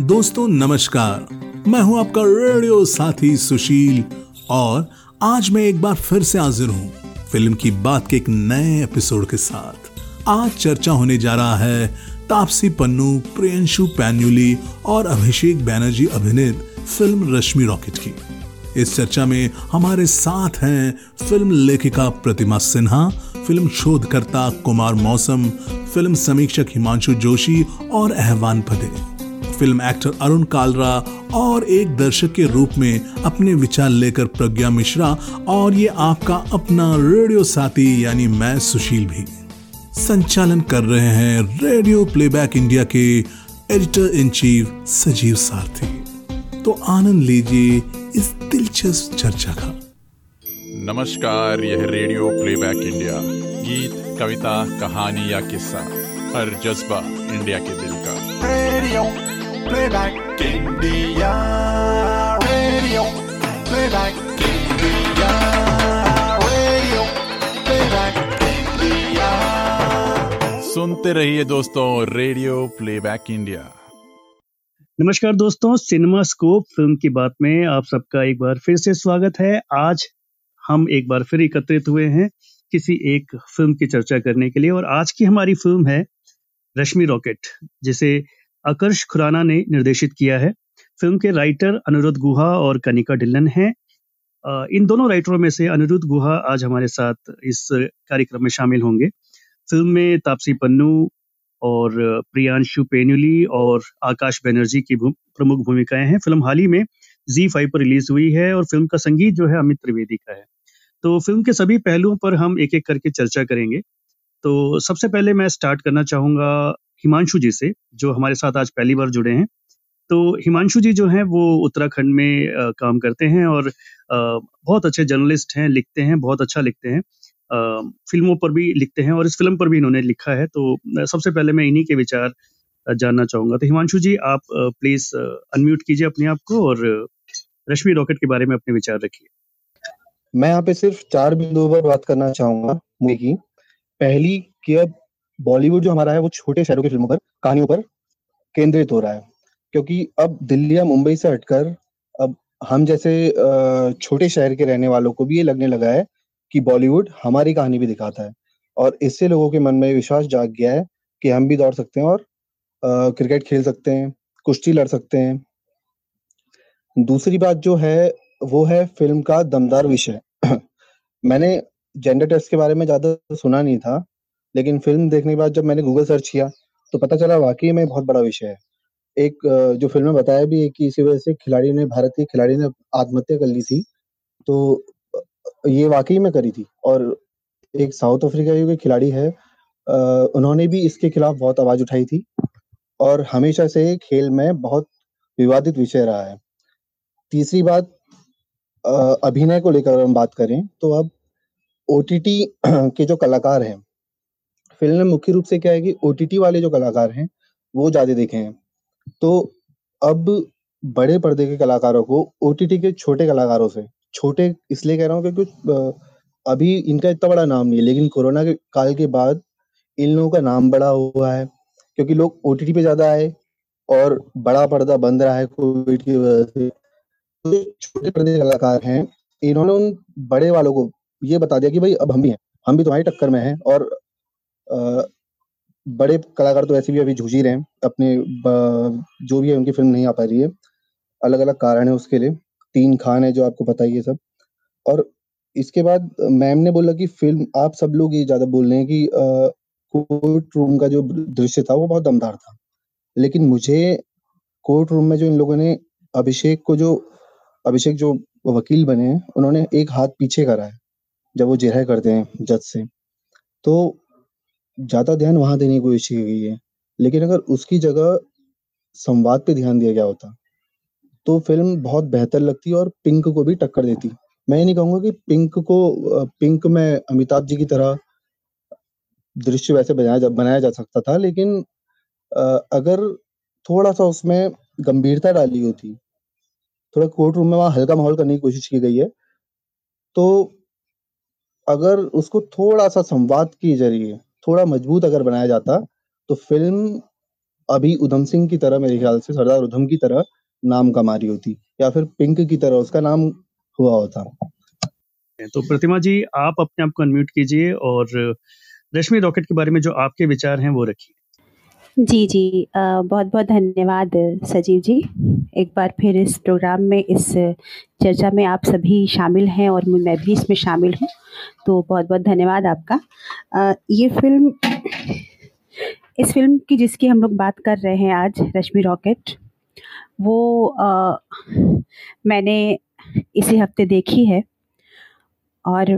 दोस्तों, नमस्कार। मैं हूँ आपका रेडियो साथी सुशील और आज मैं एक बार फिर से हाजिर हूँ फ़िल्म की बात के एक नए एपिसोड के साथ। आज चर्चा होने जा रहा है तापसी पन्नू, प्रियंशु पैन्युली और अभिषेक बैनर्जी अभिनीत फ़िल्म रश्मि रॉकेट की। इस चर्चा में हमारे साथ हैं फ़िल्म लेखिका प्रतिमा सिन्हा, फ़िल्म शोधकर्ता कुमार मौसम, फ़िल्म समीक्षक हिमांशु जोशी और अहवान फतेह फ़िल्म एक्टर अरुण कालरा और एक दर्शक के रूप में अपने विचार लेकर प्रज्ञा मिश्रा और ये आपका अपना रेडियो साथी यानी मैं सुशील भी संचालन कर रहे हैं रेडियो प्लेबैक इंडिया के editor in chief Sajeev Sarathi. तो आनंद लीजिए इस दिलचस्प चर्चा का। नमस्कार यह रेडियो प्लेबैक इंडिया। गीत कविता कहानी या किस्सा हर जज्बा इंडिया के दिल का। Radio Playback India Radio. Playback India Radio. Playback India. सुनते रहिए दोस्तों रेडियो प्लेबैक इंडिया नमस्कार दोस्तों सिनेमा स्कोप फ़िल्म की बात में आप सबका एक बार फिर से स्वागत है। आज हम एक बार फिर एकत्रित हुए हैं किसी एक फ़िल्म की चर्चा करने के लिए और आज की हमारी फ़िल्म है रश्मि रॉकेट जिसे आकर्ष खुराना ने निर्देशित किया है। फ़िल्म के राइटर अनिरुद्ध गुहा और कनिका ढिल्लन हैं। इन दोनों राइटरों में से अनिरुद्ध गुहा आज हमारे साथ इस कार्यक्रम में शामिल होंगे। फ़िल्म में तापसी पन्नू और प्रियांशु पेनुली और आकाश बनर्जी की प्रमुख भूमिकाएँ हैं। फ़िल्म हाल ही में जी फाइव पर रिलीज़ हुई है और फ़िल्म का संगीत जो है अमित त्रिवेदी का है। तो फ़िल्म के सभी पहलुओं पर हम एक एक करके चर्चा करेंगे। तो सबसे पहले मैं स्टार्ट करना चाहूँगा हिमांशु जी से जो हमारे साथ आज पहली बार जुड़े हैं। तो हिमांशु जी जो हैं वो उत्तराखंड में आ, काम करते हैं और आ, बहुत अच्छे जर्नलिस्ट हैं लिखते हैं बहुत अच्छा लिखते हैं। आ, फ़िल्मों पर भी लिखते हैं और इस फ़िल्म पर भी इन्होंने लिखा है। तो सबसे पहले मैं इन्हीं के विचार जानना चाहूँगा। तो हिमांशु जी आप प्लीज़ अनम्यूट कीजिए अपने आप को और रश्मि रॉकेट के बारे में अपने विचार रखिए। मैं यहाँ पे सिर्फ़ चार बिंदुओं पर बात करना चाहूँगा की। पहली कि अब बॉलीवुड जो हमारा है, वो छोटे शहरों की फ़िल्मों पर, कहानियों पर केंद्रित हो रहा है। क्योंकि अब दिल्ली या मुंबई से हटकर, अब हम जैसे छोटे शहर के रहने वालों को भी ये लगने लगा है कि बॉलीवुड हमारी कहानी भी दिखाता है। और इससे लोगों के मन में विश्वास जाग गया है कि हम भी दौड़ सकते हैं और क्रिकेट खेल सकते हैं, कुश्ती लड़ सकते हैं। दूसरी बात जो है, वो है फ़िल्म का दमदार विषय। मैंने जेंडर टेस्ट के बारे में ज़्यादा सुना नहीं था लेकिन फ़िल्म देखने के बाद जब मैंने गूगल सर्च किया तो पता चला वाकई में बहुत बड़ा विषय है। एक जो फ़िल्म में बताया भी है कि इसी वजह से खिलाड़ी ने भारतीय खिलाड़ी ने आत्महत्या कर ली थी तो ये वाकई में करी थी। और एक साउथ अफ्रीका के खिलाड़ी है उन्होंने भी इसके खिलाफ बहुत आवाज़ उठाई थी और हमेशा से खेल में बहुत विवादित विषय रहा है। तीसरी बात अभिनय को लेकर हम बात करें तो अब ओटीटी के जो कलाकार हैं फ़िल्म में मुख्य रूप से क्या है कि ओटीटी वाले जो कलाकार हैं, वो ज़्यादा देखे हैं। तो अब बड़े पर्दे के कलाकारों को ओटीटी के छोटे कलाकारों से, छोटे इसलिए कह रहा हूँ क्योंकि अभी इनका इतना बड़ा नाम नहीं है, लेकिन कोरोना के काल के बाद इन लोगों का नाम बड़ा हुआ है, क्योंकि लोग ओटीटी पे ज़्यादा आए और बड़ा पर्दा बंद रहा है कोविड की वजह से। तो छोटे पर्दे कलाकार हैं, इन्होंने उन बड़े वालों को ये बता दिया कि भाई, अब हम भी हैं, हम भी तुम्हारी टक्कर में हैं और बड़े कलाकार तो वैसे भी अभी जूझ ही रहे हैं। अपने जो भी है उनकी फ़िल्म नहीं आ पा रही है। अलग अलग कारण है उसके लिए। तीन खान है जो आपको है सब। और इसके बाद मैम ने बोला कि फ़िल्म आप सब लोग ये ज़्यादा बोल रहे हैं कि कोर्ट रूम का जो दृश्य था वो बहुत दमदार था। लेकिन मुझे कोर्ट रूम में जो इन लोगों ने अभिषेक को जो, अभिषेक जो वकील बने हैं, उन्होंने एक हाथ पीछे करा है, जब वो जिरह करते हैं जज से। तो ज़्यादा ध्यान वहाँ देने की कोशिश की गई है। लेकिन अगर उसकी जगह संवाद पे ध्यान दिया गया होता, तो फ़िल्म बहुत बेहतर लगती और पिंक को भी टक्कर देती। मैं ये नहीं कहूँगा कि पिंक को पिंक में अमिताभ जी की तरह दृश्य वैसे बनाया जा बनाया जा सकता था लेकिन अगर थोड़ा-सा उसमें गंभीरता डाली होती, थोड़ा कोर्ट रूम में वहाँ हल्का माहौल करने की कोशिश की गई है, तो अगर उसको थोड़ा-सा संवाद के ज़रिए थोड़ा मज़बूत अगर बनाया जाता तो फ़िल्म अभी उधम सिंह की तरह, मेरे ख्याल से सरदार उधम की तरह नाम कमा रही होती, या फिर पिंक की तरह उसका नाम हुआ होता। तो प्रतिमा जी, आप अपने आप को अनम्यूट कीजिए और, रश्मि रॉकेट के बारे में जो आपके विचार हैं, वो रखिए। जी जी। बहुत बहुत धन्यवाद सजीव जी। एक बार फिर इस प्रोग्राम में, इस चर्चा में आप सभी शामिल हैं और मैं भी इसमें शामिल हूँ। तो बहुत बहुत धन्यवाद आपका। ये फ़िल्म, इस फ़िल्म की जिसकी हम लोग बात कर रहे हैं आज, रश्मि रॉकेट, वो मैंने इसी हफ़्ते देखी है। और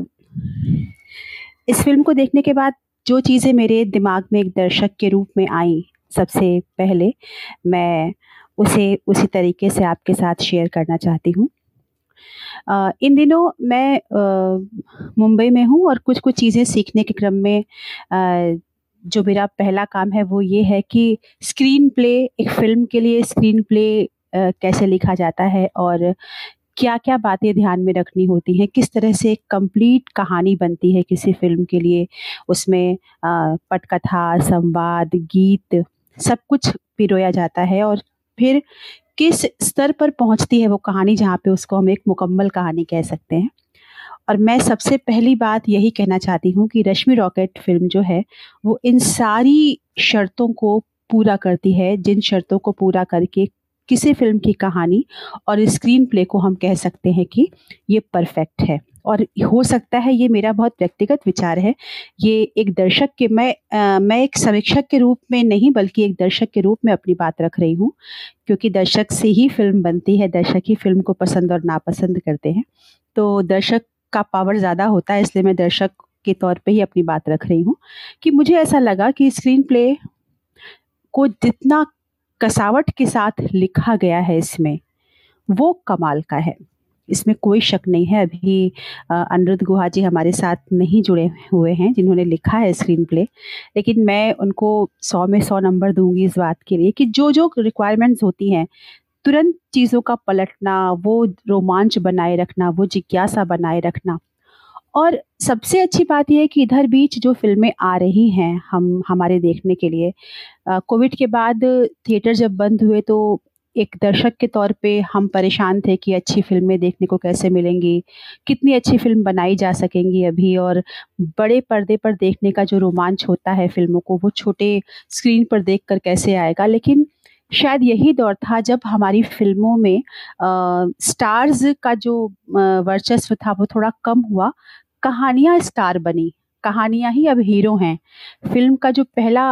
इस फ़िल्म को देखने के बाद जो चीज़ें मेरे दिमाग में एक दर्शक के रूप में आई सबसे पहले मैं उसे उसी तरीके से आपके साथ शेयर करना चाहती हूँ इन दिनों मैं मुंबई में हूँ और कुछ कुछ चीज़ें सीखने के क्रम में जो मेरा पहला काम है वो ये है कि स्क्रीन प्ले एक फ़िल्म के लिए स्क्रीन प्ले कैसे लिखा जाता है और क्या-क्या बातें ध्यान में रखनी होती हैं, किस तरह से एक कंप्लीट कहानी बनती है किसी फ़िल्म के लिए। उसमें पटकथा, संवाद, गीत सब कुछ पिरोया जाता है और फिर किस स्तर पर पहुँचती है वो कहानी जहाँ पे उसको हम एक मुकम्मल कहानी कह सकते हैं। और मैं सबसे पहली बात यही कहना चाहती हूँ कि रश्मि रॉकेट फ़िल्म जो है, वो इन सारी शर्तों को पूरा करती है, जिन शर्तों को पूरा करके किसी फ़िल्म की कहानी और स्क्रीन प्ले को हम कह सकते हैं कि ये परफ़ेक्ट है। और हो सकता है ये मेरा बहुत व्यक्तिगत विचार है। ये एक दर्शक के मैं अ, मैं एक समीक्षक के रूप में नहीं बल्कि एक दर्शक के रूप में अपनी बात रख रही हूँ, क्योंकि दर्शक से ही फ़िल्म बनती है, दर्शक ही फ़िल्म को पसंद और नापसंद करते हैं। तो दर्शक का पावर ज़्यादा होता है इसलिए मैं दर्शक के तौर पे ही अपनी बात रख रही हूँ, कि मुझे ऐसा लगा कि स्क्रीन प्ले को जितना कसावट के साथ लिखा गया है इसमें, वो कमाल का है। इसमें कोई शक नहीं है अभी अनिरुद्ध गुहा जी हमारे साथ नहीं जुड़े हुए हैं जिन्होंने लिखा है स्क्रीन प्ले। लेकिन मैं उनको सौ में सौ नंबर दूँगी इस बात के लिए कि जो-जो रिक्वायरमेंट्स होती हैं, तुरंत चीज़ों का पलटना, वो रोमांच बनाए रखना, वो जिज्ञासा बनाए रखना। और सबसे अच्छी बात यह है कि इधर बीच जो फ़िल्में आ रही हैं हम हमारे देखने के लिए कोविड के बाद थिएटर जब बंद हुए तो एक दर्शक के तौर पे हम परेशान थे कि अच्छी फ़िल्में देखने को कैसे मिलेंगी, कितनी अच्छी फ़िल्म बनाई जा सकेंगी अभी और बड़े पर्दे पर देखने का जो रोमांच होता है फ़िल्मों को, वो छोटे स्क्रीन पर देख कर कैसे आएगा। लेकिन शायद यही दौर था जब हमारी फ़िल्मों में अ, स्टार्स का जो वर्चस्व था वो थोड़ा कम हुआ, कहानियाँ स्टार बनी, कहानियाँ ही अब हीरो हैं। फ़िल्म का जो पहला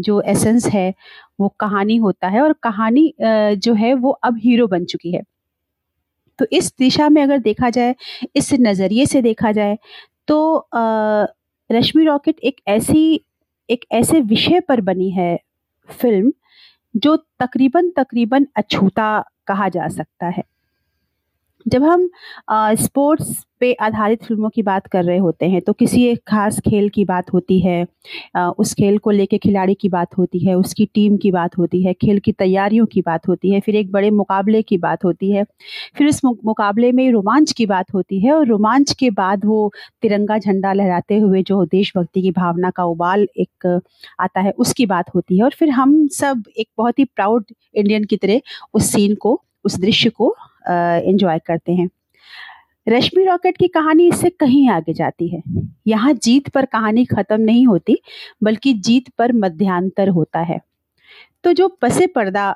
जो एसेंस है, वो कहानी होता है और कहानी जो है वो अब हीरो बन चुकी है। तो इस दिशा में अगर देखा जाए, इस नज़रिए से देखा जाए तो रश्मि रॉकेट एक ऐसी एक ऐसे विषय पर बनी है फ़िल्म, जो तकरीबन-तकरीबन अछूता कहा जा सकता है। जब हम स्पोर्ट्स पे आधारित फ़िल्मों की बात कर रहे होते हैं, तो किसी एक ख़ास खेल की बात होती है अ, उस खेल को लेके खिलाड़ी की बात होती है, उसकी टीम की बात होती है, खेल की तैयारियों की बात होती है, फिर एक बड़े मुकाबले की बात होती है, फिर उस मुकाबले में रोमांच की बात होती है और रोमांच के बाद वो तिरंगा झंडा लहराते हुए जो देशभक्ति की भावना का उबाल एक आता है, उसकी बात होती है और फिर हम सब एक बहुत ही प्राउड इंडियन की तरह उस सीन को, उस दृश्य को एन्जॉय करते हैं। रश्मि रॉकेट की कहानी इससे कहीं आगे जाती है। यहाँ जीत पर कहानी ख़त्म नहीं होती, बल्कि जीत पर मध्यांतर होता है। तो जो पसे पर्दा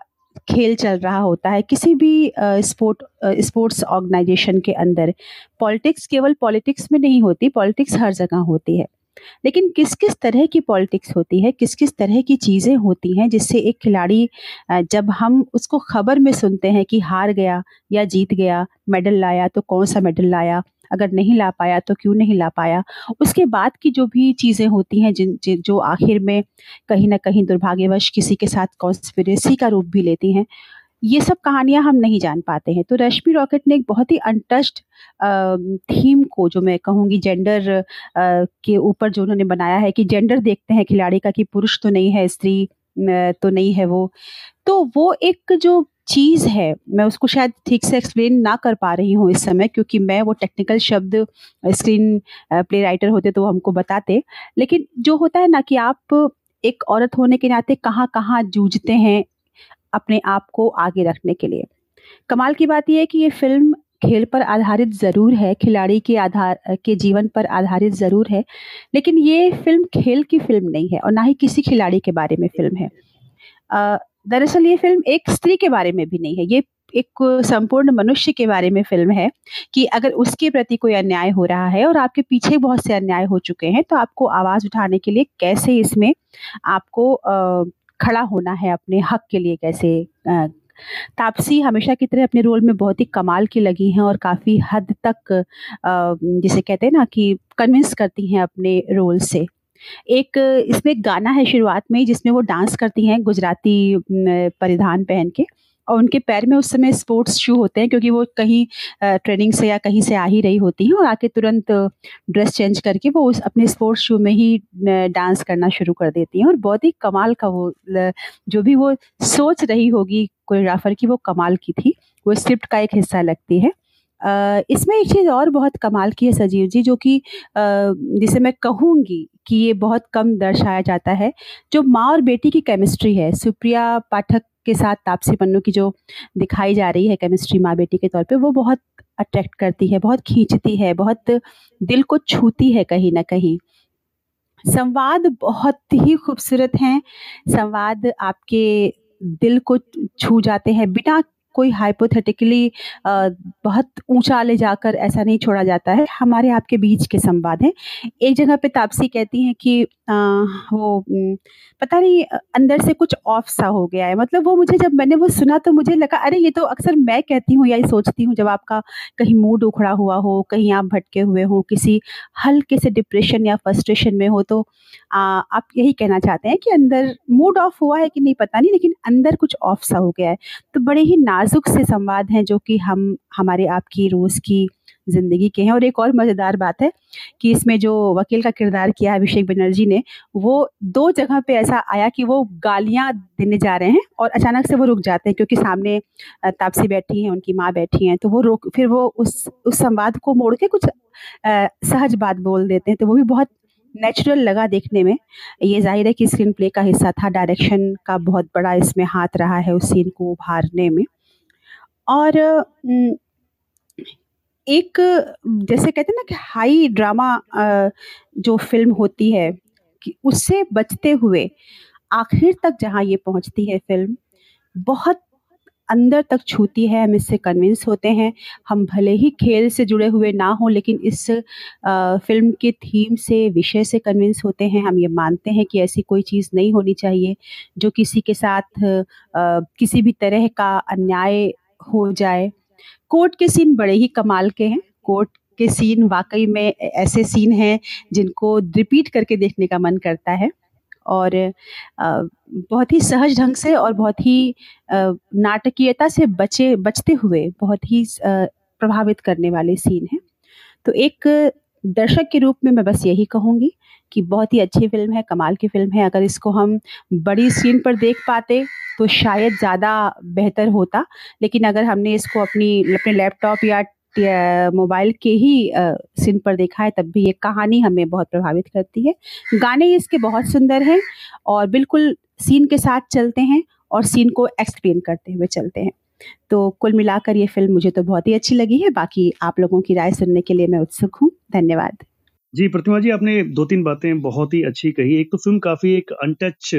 खेल चल रहा होता है किसी भी स्पोर्ट स्पोर्ट्स ऑर्गेनाइज़ेशन के अंदर, पॉलिटिक्स केवल पॉलिटिक्स में नहीं होती, पॉलिटिक्स हर जगह होती है। लेकिन किस-किस तरह की पॉलिटिक्स होती है, किस-किस तरह की चीज़ें होती हैं जिससे एक खिलाड़ी जब हम उसको खबर में सुनते हैं कि हार गया या जीत गया, मेडल लाया तो कौन-सा मेडल लाया, अगर नहीं ला पाया तो क्यों नहीं ला पाया। उसके बाद की जो भी चीज़ें होती हैं जिन जो आखिर में कहीं ना कहीं दुर्भाग्यवश किसी के साथ कॉन्स्पिरेसी का रूप भी लेती हैं, ये सब कहानियाँ हम नहीं जान पाते हैं। तो रश्मि रॉकेट ने एक बहुत ही अनटच्ड थीम को जो मैं कहूँगी जेंडर के ऊपर जो उन्होंने बनाया है कि जेंडर देखते हैं खिलाड़ी का कि पुरुष तो नहीं है, स्त्री तो नहीं है वो। तो वो एक जो चीज़ है, मैं उसको शायद ठीक से एक्सप्लेन ना कर पा रही हूँ इस समय क्योंकि मैं वो टेक्निकल शब्द स्क्रीन प्ले राइटर होते तो वो हमको बताते। लेकिन जो होता है ना कि आप एक औरत होने के नाते कहाँ-कहाँ जूझते हैं अपने आप को आगे रखने के लिए। कमाल की बात यह है कि ये फ़िल्म खेल पर आधारित ज़रूर है, खिलाड़ी के आधार के जीवन पर आधारित ज़रूर है, लेकिन ये फ़िल्म खेल की फ़िल्म नहीं है और ना ही किसी खिलाड़ी के बारे में फ़िल्म है। दरअसल ये फ़िल्म एक स्त्री के बारे में भी नहीं है, ये एक संपूर्ण मनुष्य के बारे में फ़िल्म है कि अगर उसके प्रति कोई अन्याय हो रहा है और आपके पीछे बहुत से अन्याय हो चुके हैं, तो आपको आवाज़ उठाने के लिए कैसे इसमें आपको अ, खड़ा होना है अपने हक के लिए कैसे तापसी हमेशा की तरह अपने रोल में बहुत ही कमाल की लगी हैं और काफ़ी हद तक जिसे कहते हैं ना कि कन्विंस करती हैं अपने रोल से। एक इसमें गाना है शुरुआत में जिसमें वो डांस करती हैं गुजराती परिधान पहन के और उनके पैर में उस समय स्पोर्ट्स शू होते हैं क्योंकि वो कहीं ट्रेनिंग से या कहीं से आ ही रही होती हैं और आके तुरंत ड्रेस चेंज करके वो उस अपने स्पोर्ट्स शू में ही डांस करना शुरू कर देती हैं और बहुत ही कमाल का वो जो भी वो सोच रही होगी कोरियोग्राफर की वो कमाल की थी। वो स्क्रिप्ट का एक हिस्सा लगती है। इसमें एक चीज़ और बहुत कमाल की है सजीव जी जो कि जिसे मैं कहूँगी कि ये बहुत कम दर्शाया जाता है, जो माँ और बेटी की केमिस्ट्री है, सुप्रिया पाठक के साथ तापसी पन्नू की जो दिखाई जा रही है केमिस्ट्री माँ-बेटी के तौर पे, वो बहुत अट्रैक्ट करती है, बहुत खींचती है, बहुत दिल को छूती है कहीं ना कहीं। संवाद बहुत ही खूबसूरत हैं, संवाद आपके दिल को छू जाते हैं, बिना कोई हाइपोथेटिकली बहुत ऊँचा ले जाकर ऐसा नहीं छोड़ा जाता है, हमारे आपके बीच के संवाद हैं। एक जगह पे तापसी कहती हैं कि वो पता नहीं अंदर से कुछ ऑफ़ सा हो गया है, मतलब वो मुझे जब मैंने वो सुना तो मुझे लगा अरे ये तो अक्सर मैं कहती हूँ या ये सोचती हूँ जब आपका कहीं मूड उखड़ा हुआ हो, कहीं आप भटके हुए हों, किसी हल्के से डिप्रेशन या फ्रस्ट्रेशन में हो तो अ, आप यही कहना चाहते हैं कि अंदर मूड ऑफ़ हुआ है कि नहीं पता नहीं लेकिन अंदर कुछ ऑफ़ सा हो गया है। तो बड़े ही नाज़ुक से संवाद हैं जो कि हम हमारे आपकी रोज़ की ज़िंदगी के हैं और एक और मज़ेदार बात है कि इसमें जो वकील का किरदार किया है अभिषेक बनर्जी ने, वो दो जगह पे ऐसा आया कि वो गालियाँ देने जा रहे हैं और अचानक से वो रुक जाते हैं क्योंकि सामने तापसी बैठी हैं, उनकी माँ बैठी हैं, तो वो रोक फिर वो उस उस संवाद को मोड़ के कुछ अ, सहज बात बोल देते हैं, तो वो भी बहुत नेचुरल लगा देखने में। ये ज़ाहिर है कि स्क्रीन प्ले का हिस्सा था, डायरेक्शन का बहुत बड़ा इसमें हाथ रहा है उस सीन को उभारने में। और उम, एक जैसे कहते हैं ना कि हाई ड्रामा जो फ़िल्म होती है कि उससे बचते हुए आखिर तक जहाँ ये पहुँचती है फ़िल्म, बहुत अंदर तक छूती है, हम इससे कन्विंस होते हैं। हम भले ही खेल से जुड़े हुए ना हों लेकिन इस अ, फ़िल्म के थीम से, विषय से कन्विंस होते हैं। हम ये मानते हैं कि ऐसी कोई चीज़ नहीं होनी चाहिए, जो किसी के साथ अ, किसी भी तरह का अन्याय हो जाए। कोर्ट के सीन बड़े ही कमाल के हैं। कोर्ट के सीन वाक़ई में ऐसे सीन हैं जिनको रिपीट करके देखने का मन करता है और बहुत ही सहज ढंग से और बहुत ही नाटकीयता से बचे, बचते हुए बहुत ही प्रभावित करने वाले सीन हैं। तो एक दर्शक के रूप में मैं बस यही कहूँगी कि बहुत ही अच्छी फ़िल्म है, कमाल की फ़िल्म है। अगर इसको हम बड़ी स्क्रीन पर देख पाते तो शायद ज़्यादा बेहतर होता, लेकिन अगर हमने इसको अपनी अपने लैपटॉप या मोबाइल के ही स्क्रीन पर देखा है तब भी ये कहानी हमें बहुत प्रभावित करती है। गाने इसके बहुत सुंदर हैं और बिल्कुल सीन के साथ चलते हैं और सीन को एक्सप्लेन करते हुए चलते हैं। तो कुल मिलाकर ये फ़िल्म मुझे तो बहुत ही अच्छी लगी है, बाकी आप लोगों की राय सुनने के लिए मैं उत्सुक हूँ। धन्यवाद। जी, प्रतिमा जी आपने 2-3 बातें बहुत ही अच्छी कही। एक तो फ़िल्म काफ़ी एक अनटच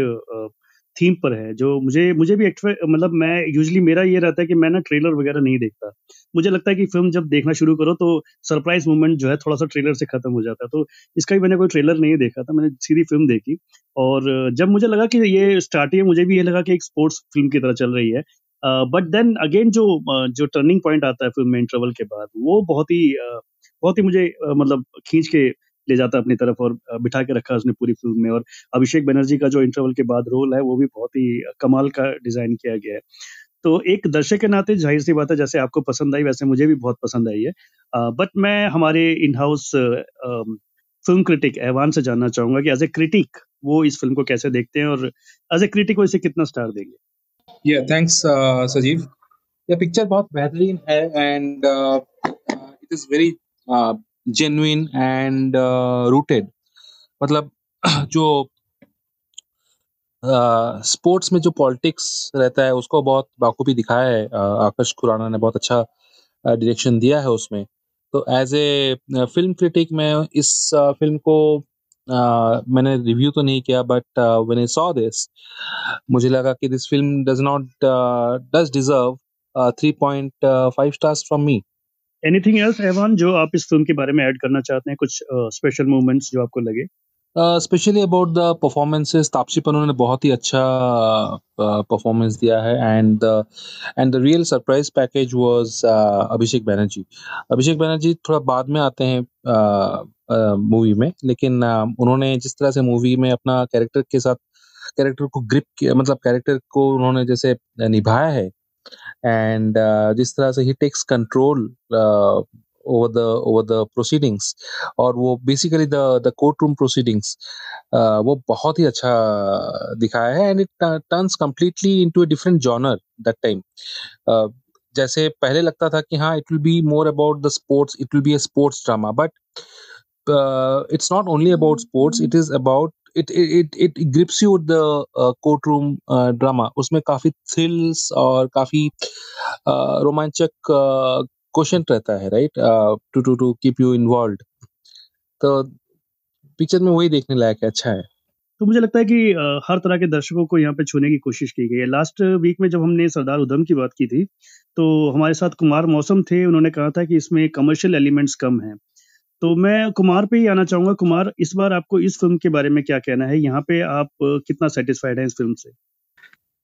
थीम पर है जो मुझे मुझे भी मतलब मैं यूजुअली मेरा ये रहता है कि मैं ना ट्रेलर वगैरह नहीं देखता। मुझे लगता है कि फ़िल्म जब देखना शुरू करो तो सरप्राइज़ मोमेंट जो है थोड़ा-सा ट्रेलर से ख़त्म हो जाता है। तो इसका भी मैंने कोई ट्रेलर नहीं देखा था, मैंने सीधी फ़िल्म देखी और जब मुझे लगा कि ये स्टार्टिंग मुझे भी ये लगा कि एक स्पोर्ट्स फ़िल्म की तरह चल रही है। बट देन अगेन जो जो टर्निंग पॉइंट आता है फ़िल्म में इंटरवल के बाद, वो बहुत ही बहुत ही मुझे मतलब खींच के ले जाता है अपनी तरफ़ और बिठा के रखा उसने पूरी फ़िल्म में और अभिषेक बनर्जी का जो इंटरवल के बाद रोल है, वो भी बहुत ही कमाल का डिज़ाइन किया गया है। तो एक दर्शक के नाते ज़ाहिर-सी बात है जैसे आपको पसंद आई वैसे मुझे भी बहुत पसंद आई है। बट मैं हमारे इन हाउस फ़िल्म क्रिटिक ऐवान से जानना चाहूँगा कि एज़ ए क्रिटिक वो इस फ़िल्म को कैसे देखते हैं और एज़ ए क्रिटिक वो इसे कितना स्टार देंगे? या थैंक्स uh, सजीव ये पिक्चर बहुत बेहतरीन है and it is very genuine and rooted मतलब जो स्पोर्ट्स uh, में जो पॉलिटिक्स रहता है उसको बहुत बाखूबी दिखाया है अ, आकाश खुराना ने बहुत अच्छा डायरेक्शन uh, दिया है उसमें। तो एज ए फ़िल्म क्रिटिक मैं इस फ़िल्म को मैंने रिव्यू तो नहीं किया but when I saw this मुझे लगा कि this film does not does deserve 3.5 stars from me anything else Ahvan जो आप इस फ़िल्म के बारे में ऐड करना चाहते हैं कुछ स्पेशल uh, मोमेंट्स जो आपको लगे? Specially about the performances Taapsee Pannu ने बहुत ही अच्छा परफॉर्मेंस दिया है and and the real surprise package was Abhishek Banerjee Abhishek Banerjee थोड़ा बाद में आते हैं मूवी में लेकिन uh, उन्होंने जिस तरह से मूवी में अपना कैरेक्टर के साथ कैरेक्टर को ग्रिप किया मतलब कैरेक्टर को उन्होंने जैसे निभाया है एंड जिस तरह से ही takes control over the over the proceedings. और वो basically the the court room proceedings वो बहुत ही अच्छा दिखाया है and it turns completely into a different genre that time जैसे पहले लगता था कि हाँ it will be more about the sports it will be a sports drama but it's not only about sports it is about it it it grips you the court room drama उसमें काफ़ी thrills और काफ़ी रोमांचक question रहता है right to to to keep you involve तो picture में वही देखने लायक है अच्छा है। तो मुझे लगता है कि हर तरह के दर्शकों को यहाँ पे छूने की कोशिश की गई है। लास्ट वीक में जब हमने सरदार उधम की बात की थी तो हमारे साथ कुमार मौसम थे। उन्होंने कहा था कि इसमें कमर्शियल एलिमेंट्स कम हैं। तो मैं कुमार पे ही आना चाहूँगा। कुमार इस बार आपको इस फ़िल्म के बारे में क्या कहना है? यहाँ पे आप कितना सेटिस्फाइड हैं इस फ़िल्म से?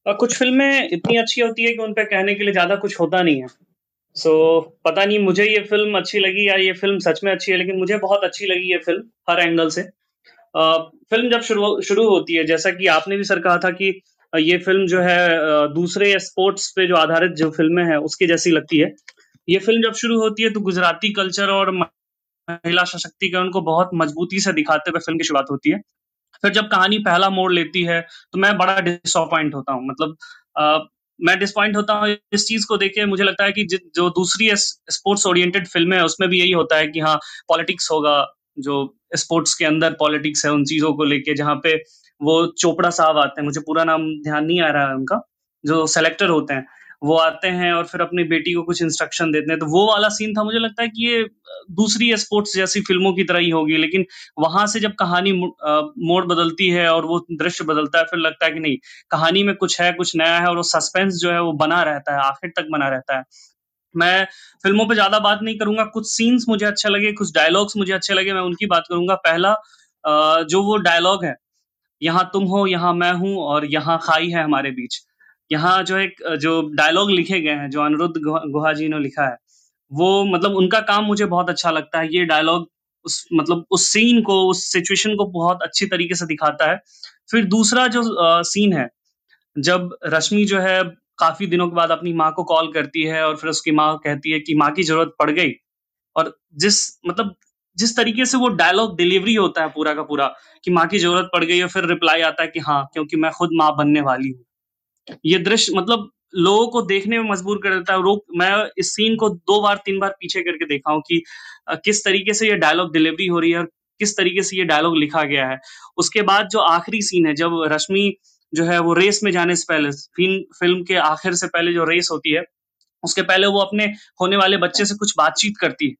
कुछ फ़िल्में इतनी अच्छी होती है कि उन पे कहने के लिए ज़्यादा कुछ होता नहीं है। सो so, पता नहीं मुझे ये फ़िल्म अच्छी लगी या ये फ़िल्म सच में अच्छी है लेकिन मुझे बहुत अच्छी लगी ये फ़िल्म हर एंगल से। अ, फ़िल्म जब शुरू शुरू होती है जैसा कि आपने भी सर कहा था कि ये फ़िल्म जो है दूसरे स्पोर्ट्स पे जो आधारित जो फ़िल्में हैं उसके जैसी लगती है। ये फ़िल्म जब शुरू होती है तो गुजराती कल्चर और महिला सशक्तिकरण को बहुत मजबूती से दिखाते हुए फ़िल्म की शुरुआत होती है। फिर जब कहानी पहला मोड़ लेती है तो मैं बड़ा डिसअपॉइंट होता हूँ मतलब मैं डिसपॉइंट होता हूँ, इस चीज़ को देख मुझे लगता है कि जो दूसरी स्पोर्ट्स ओरिएंटेड फ़िल्म है, उसमें भी यही होता है कि हाँ पॉलिटिक्स होगा, जो स्पोर्ट्स के अंदर पॉलिटिक्स है, उन चीज़ों को लेके जहाँ पे वो चोपड़ा साहब आते हैं, मुझे पूरा नाम ध्यान नहीं आ रहा है उनका, जो सेलेक्टर होते हैं। वो आते हैं और फिर अपनी बेटी को कुछ इंस्ट्रक्शन देते हैं। तो वो वाला सीन था, मुझे लगता है कि ये दूसरी स्पोर्ट्स जैसी फ़िल्मों की तरह ही होगी, लेकिन वहाँ से जब कहानी मोड़ बदलती है और वो दृश्य बदलता है, फिर लगता है कि नहीं, कहानी में कुछ है, कुछ नया है और वो सस्पेंस जो है वो बना रहता है, आखिर तक बना रहता है। मैं फ़िल्मों पे ज़्यादा बात नहीं करूँगा, कुछ सीन्स मुझे अच्छे लगे, कुछ डायलॉग्स मुझे अच्छे लगे, मैं उनकी बात करूँगा। पहला जो वो डायलॉग है, यहाँ तुम हो, यहाँ मैं हूँ और यहाँ खाई है हमारे बीच। यहाँ जो एक जो डायलॉग लिखे गए हैं जो अनिरुद्ध गुहा जी ने लिखा है वो मतलब उनका काम मुझे बहुत अच्छा लगता है। ये डायलॉग उस मतलब उस सीन को उस सिचुएशन को बहुत अच्छी तरीके से दिखाता है। फिर दूसरा जो आ, सीन है जब रश्मि जो है काफ़ी दिनों के बाद अपनी माँ को कॉल करती है और फिर उसकी माँ कहती है कि माँ की ज़रूरत पड़ गई। और जिस मतलब जिस तरीके से वो डायलॉग डिलीवरी होता है पूरा का पूरा कि माँ की ज़रूरत पड़ गई और फिर रिप्लाई आता है कि हाँ क्योंकि मैं खुद माँ बनने वाली हूँ। ये दृश्य मतलब लोगों को देखने में मजबूर कर देता है। रोक, मैं इस सीन को दो बार, तीन बार पीछे करके देखा हूँ कि किस तरीके से ये डायलॉग डिलीवरी हो रही है और किस तरीके से ये डायलॉग लिखा गया है। उसके बाद जो आखिरी सीन है, जब रश्मि जो है वो रेस में जाने से पहले फ़िल्म फ़िल्म के आखिर से पहले जो रेस होती है, उसके पहले वो अपने होने वाले बच्चे से कुछ बातचीत करती है।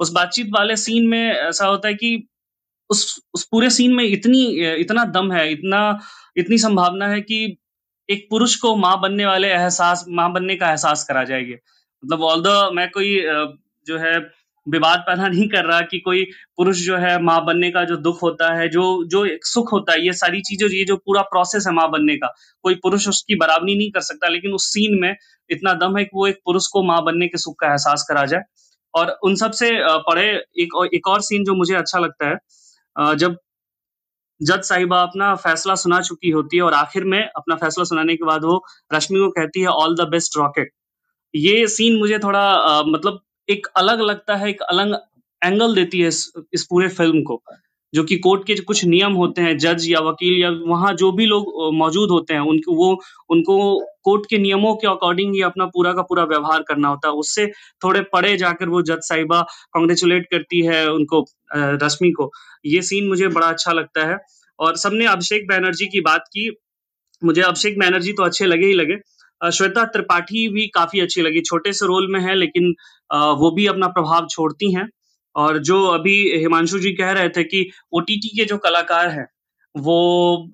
उस बातचीत वाले सीन में ऐसा होता है कि उस उस पूरे सीन में इतनी इतना दम है, इतना, इतनी संभावना है कि एक पुरुष को माँ बनने वाले एहसास, माँ बनने का एहसास करा जाएगी। मतलब ऑल द मैं कोई जो है, विवाद पैदा नहीं कर रहा कि कोई पुरुष जो है माँ बनने का जो दुख होता है, जो जो एक सुख होता है, ये सारी चीज़ें, ये जो पूरा प्रोसेस है माँ बनने का, कोई पुरुष उसकी बराबरी नहीं कर सकता, लेकिन उस सीन में इतना दम है कि वो एक पुरुष को माँ बनने के सुख का एहसास करा जाए। और उन सबसे पढ़े एक एक और सीन जो मुझे अच्छा लगता है जब जज साहिबा अपना फैसला सुना चुकी होती है और आखिर में अपना फैसला सुनाने के बाद वो रश्मि को कहती है ऑल द बेस्ट रॉकेट ये सीन मुझे थोड़ा आ, मतलब एक अलग लगता है एक अलग एंगल देती है इस, इस पूरे फ़िल्म को। जो कि कोर्ट के कुछ नियम होते हैं, जज या वकील या वहाँ जो भी लोग मौजूद होते हैं, उनको, वो, उनको कोर्ट के नियमों के अकॉर्डिंग ही अपना पूरा का पूरा व्यवहार करना होता है। उससे थोड़े पड़े जाकर वो जज साहिबा कॉन्ग्रेचुलेट करती है उनको रश्मि को। ये सीन मुझे बड़ा अच्छा लगता है। और सबने अभिषेक बैनर्जी की बात की। मुझे अभिषेक बैनर्जी तो अच्छे लगे ही लगे। श्वेता त्रिपाठी भी काफ़ी अच्छी लगी। छोटे से रोल में है, लेकिन वो भी अपना प्रभाव छोड़ती हैं। और जो अभी हिमांशु जी कह रहे थे कि ओटीटी के जो कलाकार हैं वो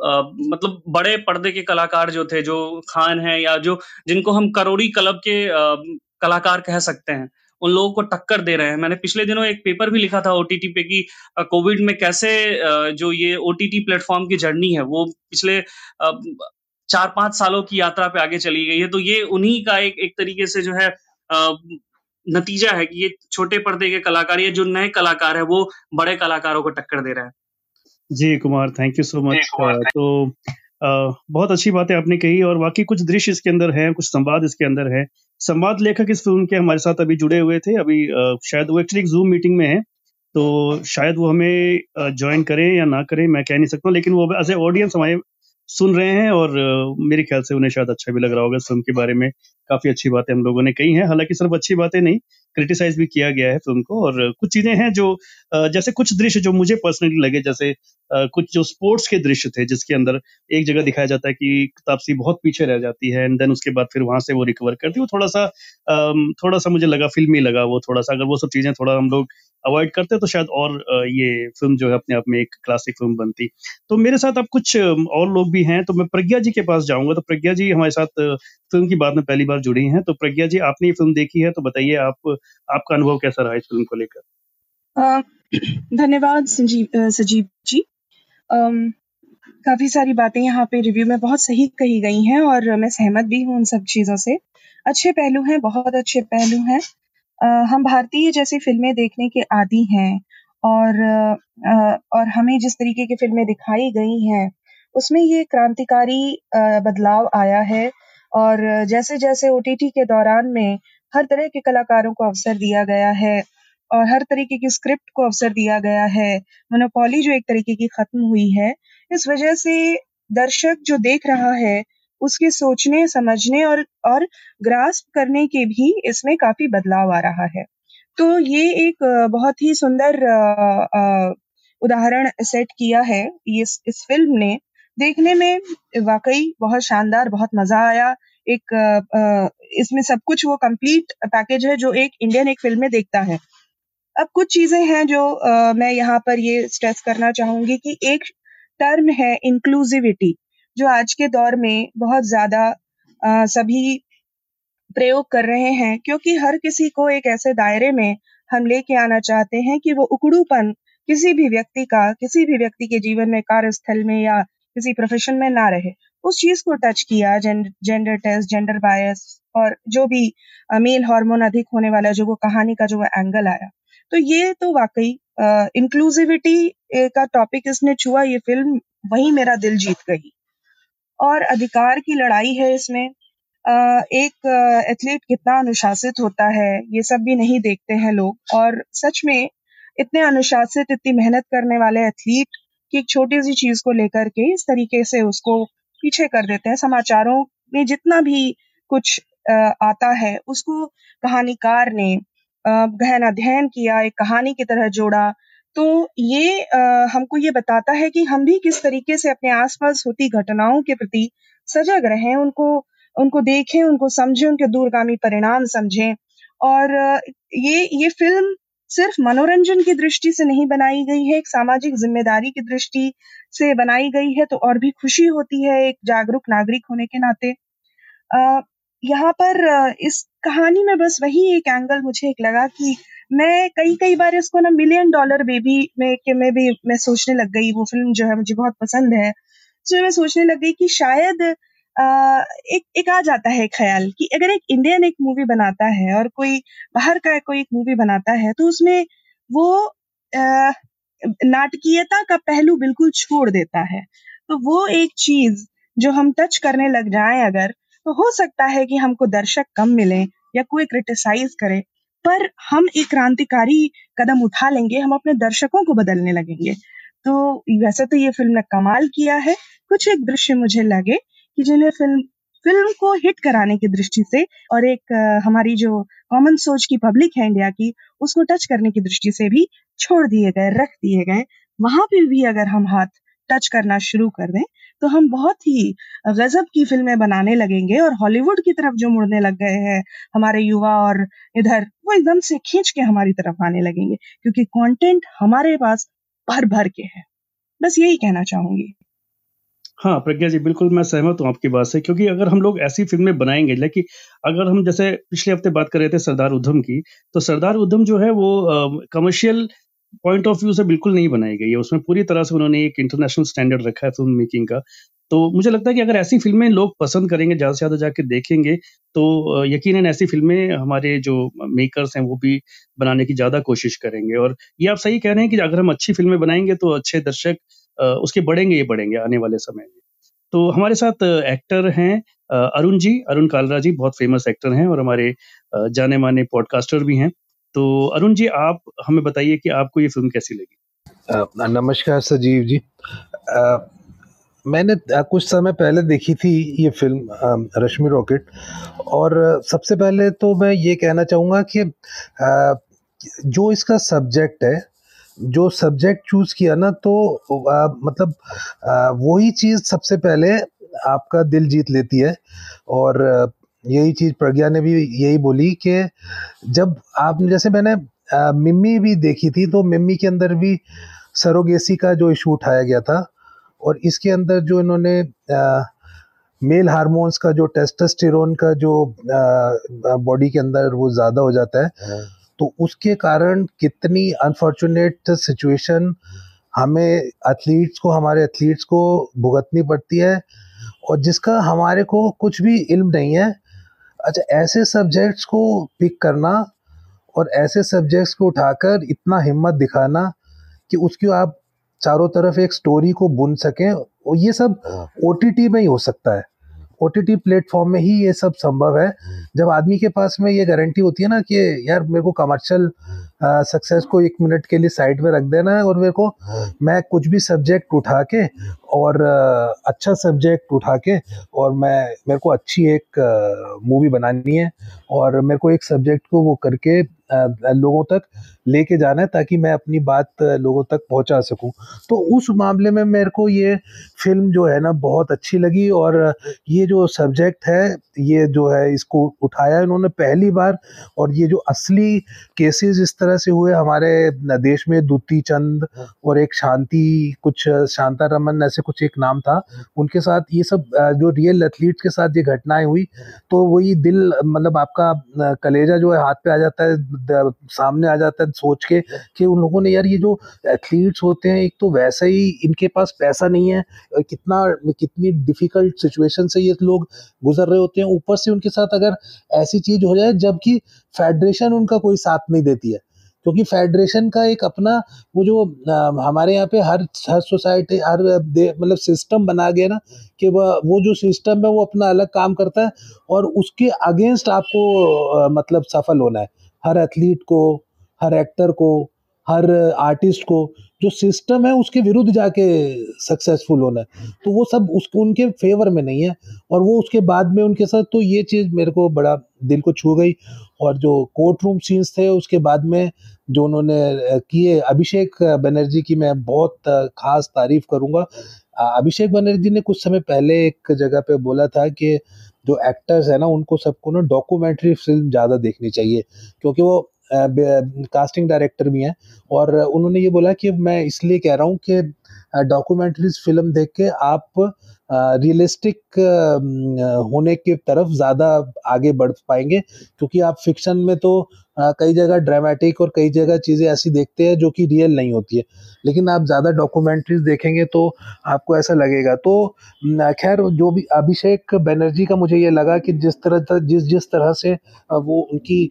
अ, मतलब बड़े पर्दे के कलाकार जो थे जो खान हैं या जो जिनको हम करोड़ी क्लब के अ, कलाकार कह सकते हैं उन लोगों को टक्कर दे रहे हैं। मैंने पिछले दिनों एक पेपर भी लिखा था ओटीटी पे कि कोविड में कैसे जो ये ओटीटी प्लेटफॉर्म की जर्नी है वो पिछले चार पाँच सालों की यात्रा पे आगे चली गई है। तो ये उन्हीं का एक एक तरीके से जो है नतीजा है कि ये छोटे पर्दे के कलाकार ये जो नए कलाकार है वो बड़े कलाकारों को टक्कर दे रहे हैं। Ji Kumar thank you so much तो अ, बहुत अच्छी बातें आपने कही और वाकई कुछ दृश्य इसके अंदर है कुछ संवाद इसके अंदर है। संवाद लेखक इस फ़िल्म के हमारे साथ अभी जुड़े हुए थे अभी अ, शायद वो एक्चुअली जूम मीटिंग में है तो शायद वो हमें ज्वाइन करें या ना करें मैं कह नहीं सकता लेकिन वो एज ए ऑडियंस हमारे सुन रहे हैं और मेरे ख्याल से उन्हें शायद अच्छा भी लग रहा होगा इस के बारे में। काफ़ी अच्छी बातें हम लोगों ने कही हैं। हालाँकि सिर्फ़ अच्छी बातें नहीं क्रिटिसाइज भी किया गया है फ़िल्म को और कुछ चीज़ें हैं जो जैसे कुछ दृश्य जो मुझे पर्सनली लगे, जैसे कुछ जो स्पोर्ट्स के दृश्य थे जिसके अंदर एक जगह दिखाया जाता है कि तापसी बहुत पीछे रह जाती है एंड देन उसके बाद फिर वहाँ से वो रिकवर करती है। वो थोड़ा सा थोड़ा सा मुझे लगा फिल्मी लगा वो थोड़ा सा अगर वो सब चीज़ें थोड़ा हम लोग अवॉइड करते तो शायद और ये फ़िल्म जो है अपने आप में एक क्लासिक फ़िल्म बनती। तो मेरे साथ अब कुछ और लोग भी हैं तो मैं प्रज्ञा जी के पास जाऊँगा। तो प्रज्ञा जी हमारे साथ फ़िल्म की बात में पहली बार जुड़ी हैं। तो प्रज्ञा जी, आपने ये फ़िल्म देखी है तो बताइए आप आपका अनुभव कैसा रहा इस फ़िल्म को लेकर? धन्यवाद संजीव सजीव जी। काफ़ी सारी बातें यहाँ पे रिव्यू में बहुत सही कही गई हैं और मैं सहमत भी हूँ उन सब चीज़ों से। अच्छे पहलू हैं बहुत अच्छे पहलू हैं। हम भारतीय जैसी फ़िल्में देखने के आदि हैं और अ, और हमें जिस तरीके की फ़िल्में दिखाई गई हैं उसमें ये क्रांतिकारी बदलाव आया है। और जैसे जैसे ओटीटी के दौरान में हर तरह के कलाकारों को अवसर दिया गया है और हर तरीके की स्क्रिप्ट को अवसर दिया गया है। मोनोपोली जो एक तरीके की खत्म हुई है, इस वजह से दर्शक जो देख रहा है, उसके सोचने, समझने और और ग्रास्प करने के भी इसमें काफ़ी बदलाव आ रहा है। तो ये एक बहुत ही सुंदर उदाहरण सेट किया है इस इस फ़िल्म ने। देखने में वाकई बहुत शानदार, बहुत मज़ा आया। एक इसमें सब कुछ वो कंप्लीट पैकेज है जो एक इंडियन एक फ़िल्म में देखता है। अब कुछ चीज़ें हैं जो अ, मैं यहाँ पर ये स्ट्रेस करना चाहूँगी कि एक टर्म है इंक्लूसिविटी जो आज के दौर में बहुत ज़्यादा सभी प्रयोग कर रहे हैं क्योंकि हर किसी को एक ऐसे दायरे में हम लेके आना चाहते हैं कि वो उकड़ूपन किसी भी व्यक्ति का किसी भी व्यक्ति के जीवन में कार्यस्थल में या किसी प्रोफेशन में ना रहे। उस चीज़ को टच किया जेंडर टेस्ट जेंडर बायस और जो भी मेल हार्मोन अधिक होने वाला जो वो कहानी का जो वो एंगल आया। तो ये तो वाकई इंक्लूसिविटी का टॉपिक इसने छुआ ये फ़िल्म वही मेरा दिल जीत गई। और अधिकार की लड़ाई है इसमें। अ, एक एथलीट कितना अनुशासित होता है ये सब भी नहीं देखते हैं लोग। और सच में इतने अनुशासित इतनी मेहनत करने वाले एथलीट की एक छोटी सी चीज़ को लेकर के इस तरीके से उसको पीछे कर देते हैं। समाचारों में जितना भी कुछ आता है, उसको कहानीकार ने गहन अध्ययन किया, एक कहानी की तरह जोड़ा। तो ये हमको ये बताता है कि हम भी किस तरीके से अपने आसपास होती घटनाओं के प्रति सजग रहें, उनको उनको देखें, उनको समझें, उनके दूरगामी परिणाम समझें। और ये ये फ़िल्म सिर्फ़ मनोरंजन की दृष्टि से नहीं बनाई गई है, एक सामाजिक ज़िम्मेदारी की दृष्टि से बनाई गई है तो और भी खुशी होती है एक जागरूक नागरिक होने के नाते। यहाँ पर इस कहानी में बस वही एक एंगल मुझे एक लगा कि मैं कई कई बार इसको ना मिलियन डॉलर बेबी में के में भी मैं सोचने लग गई, वो फ़िल्म जो है मुझे बहुत पसंद है। तो मैं सोचने लग गई कि शायद एक एक आ जाता है ख्याल कि अगर एक इंडियन एक मूवी बनाता है और कोई बाहर का कोई एक मूवी बनाता है तो उसमें वो नाटकीयता का पहलू बिल्कुल छोड़ देता है। तो वो एक चीज़ जो हम टच करने लग जाए अगर तो हो सकता है कि हमको दर्शक कम मिले या कोई क्रिटिसाइज करे, पर हम एक क्रांतिकारी कदम उठा लेंगे, हम अपने दर्शकों को बदलने लगेंगे। तो वैसे तो ये फ़िल्म ने कमाल किया है, कुछ एक दृश्य मुझे लगे कि जिन्हें फ़िल्म फ़िल्म को हिट कराने की दृष्टि से और एक हमारी जो कॉमन सोच की पब्लिक है इंडिया की, उसको टच करने की दृष्टि से भी छोड़ दिए गए, रख दिए गए। वहाँ पे भी अगर हम हाथ टच करना शुरू कर दें तो हम बहुत ही गजब की फ़िल्में बनाने लगेंगे और हॉलीवुड की तरफ़ जो मुड़ने लग गए हैं, हमारे युवा और इधर, वो एकदम से खींच के हमारी तरफ़ आने लगेंगे, क्योंकि कंटेंट हमारे पास भर भर के है। बस यही कहना चाहूँगी। हाँ प्रज्ञा जी, बिल्कुल मैं सहमत हूँ आपकी बात से, क्योंकि अगर हम लोग ऐसी फ़िल्में बनाएँगे लेकिन अगर हम जैसे पिछले हफ़्ते बात कर रहे थे सरदार उधम की तो सरदार उधम जो है वो कमर्शियल पॉइंट ऑफ़ व्यू से बिल्कुल नहीं बनाई गई है। उसमें पूरी तरह से उन्होंने एक इंटरनेशनल स्टैंडर्ड रखा है फ़िल्म मेकिंग का। तो मुझे लगता है कि अगर ऐसी फ़िल्में लोग पसंद करेंगे, ज़्यादा से ज़्यादा जाके देखेंगे तो यकीनन ऐसी फ़िल्में हमारे जो मेकर्स हैं वो भी बनाने की ज़्यादा कोशिश करेंगे। और ये आप सही कह रहे हैं कि अगर हम अच्छी फ़िल्में बनाएँगे तो अच्छे दर्शक उसके बढ़ेंगे ये बढ़ेंगे आने वाले समय में। तो हमारे साथ एक्टर हैं अरुण जी अरुण कालरा जी बहुत फ़ेमस एक्टर हैं और हमारे जाने माने पॉडकास्टर भी हैं। तो अरुण जी आप हमें बताइए कि आपको ये फ़िल्म कैसी लगी? नमस्कार सजीव जी। आ, मैंने कुछ समय पहले देखी थी ये फ़िल्म रश्मि रॉकेट। और सबसे पहले तो मैं ये कहना चाहूँगा कि जो इसका सब्जेक्ट है जो सब्जेक्ट चूज़ किया ना तो आ, मतलब वही चीज़ सबसे पहले आपका दिल जीत लेती है और यही चीज़ प्रज्ञा ने भी यही बोली कि जब आप जैसे मैंने मिम्मी भी देखी थी तो मिम्मी के अंदर भी सरोगेसी का जो इशू उठाया गया था और इसके अंदर जो इन्होंने आ, मेल हार्मोन्स का जो टेस्टोस्टेरोन का जो बॉडी के अंदर वो ज़्यादा हो जाता है हाँ। तो उसके कारण कितनी अनफॉर्चुनेट सिचुएशन हमें एथलीट्स को हमारे एथलीट्स को भुगतनी पड़ती है और जिसका हमारे को कुछ भी इल्म नहीं है अच्छा ऐसे सब्जेक्ट्स को पिक करना और ऐसे सब्जेक्ट्स को उठाकर इतना हिम्मत दिखाना कि उसकी आप चारों तरफ़ एक स्टोरी को बुन सकें और ये सब ओ हाँ। में ही हो सकता है ओ टी प्लेटफॉर्म में ही ये सब संभव है। जब आदमी के पास में ये गारंटी होती है ना कि यार मेरे को कमर्शियल सक्सेस को एक मिनट के लिए साइड में रख देना है और मेरे को मैं कुछ भी सब्जेक्ट उठा के और अच्छा सब्जेक्ट उठा के और मैं मेरे को अच्छी एक मूवी बनानी है और मेरे को एक सब्जेक्ट को वो करके लोगों तक लेके जाना है ताकि मैं अपनी बात लोगों तक पहुँचा सकूँ। तो उस मामले में मेरे को ये फ़िल्म जो है ना, बहुत अच्छी लगी और ये जो सब्जेक्ट है, ये जो है इसको उठाया इन्होंने पहली बार और ये जो असली केसेस इस तरह से हुए, हमारे देश में दूती चंद और एक शांति, कुछ शांता रमन ऐसे कुछ एक नाम था, उनके साथ ये सब जो रियल एथलीट्स के साथ ये घटनाएँ हुई तो वही दिल मतलब आपका कलेजा जो है हाथ पे आ जाता है सामने आ जाता है सोच के कि उन लोगों ने, यार, ये जो एथलीट्स होते हैं, एक तो वैसे ही इनके पास पैसा नहीं है कितना, कितनी डिफ़िकल्ट सिचुएशन से ये लोग गुजर रहे होते हैं। ऊपर से उनके साथ अगर ऐसी चीज़ हो जाए, जबकि फेडरेशन उनका कोई साथ नहीं देती है। क्योंकि फेडरेशन का एक अपना वो जो हमारे यहाँ पे हर हर सोसाइटी हर मतलब सिस्टम बना गया ना, कि वह, वो जो सिस्टम है, वो अपना अलग काम करता है और उसके अगेंस्ट आपको मतलब सफल होना है। हर एथलीट को हर एक्टर को हर आर्टिस्ट को जो सिस्टम है उसके विरुद्ध जाके सक्सेसफुल होना है। तो वो सब उसको उनके फेवर में नहीं है और वो उसके बाद में उनके साथ तो ये चीज़ मेरे को बड़ा दिल को छू गई और जो कोर्ट रूम सीन्स थे उसके बाद में जो उन्होंने किए अभिषेक बनर्जी की मैं बहुत खास तारीफ़ करूँगा। अभिषेक बनर्जी ने कुछ समय पहले एक जगह पे बोला था कि जो एक्टर्स है ना उनको सबको ना डॉक्यूमेंट्री फ़िल्म ज़्यादा देखनी चाहिए क्योंकि वो कास्टिंग डायरेक्टर भी हैं। और उन्होंने ये बोला कि मैं इसलिए कह रहा हूँ कि डॉक्यूमेंट्रीज फ़िल्म देख के आप रियलिस्टिक होने की तरफ़ ज़्यादा आगे बढ़ पाएँगे। क्योंकि आप फिक्शन में तो कई जगह ड्रामेटिक और कई जगह चीज़ें ऐसी देखते हैं जो कि रियल नहीं होती है। लेकिन आप ज़्यादा डॉक्यूमेंट्रीज देखेंगे तो आपको ऐसा लगेगा। तो खैर, जो भी अभिषेक बनर्जी का मुझे ये लगा कि जिस तरह जिस जिस तरह से वो उनकी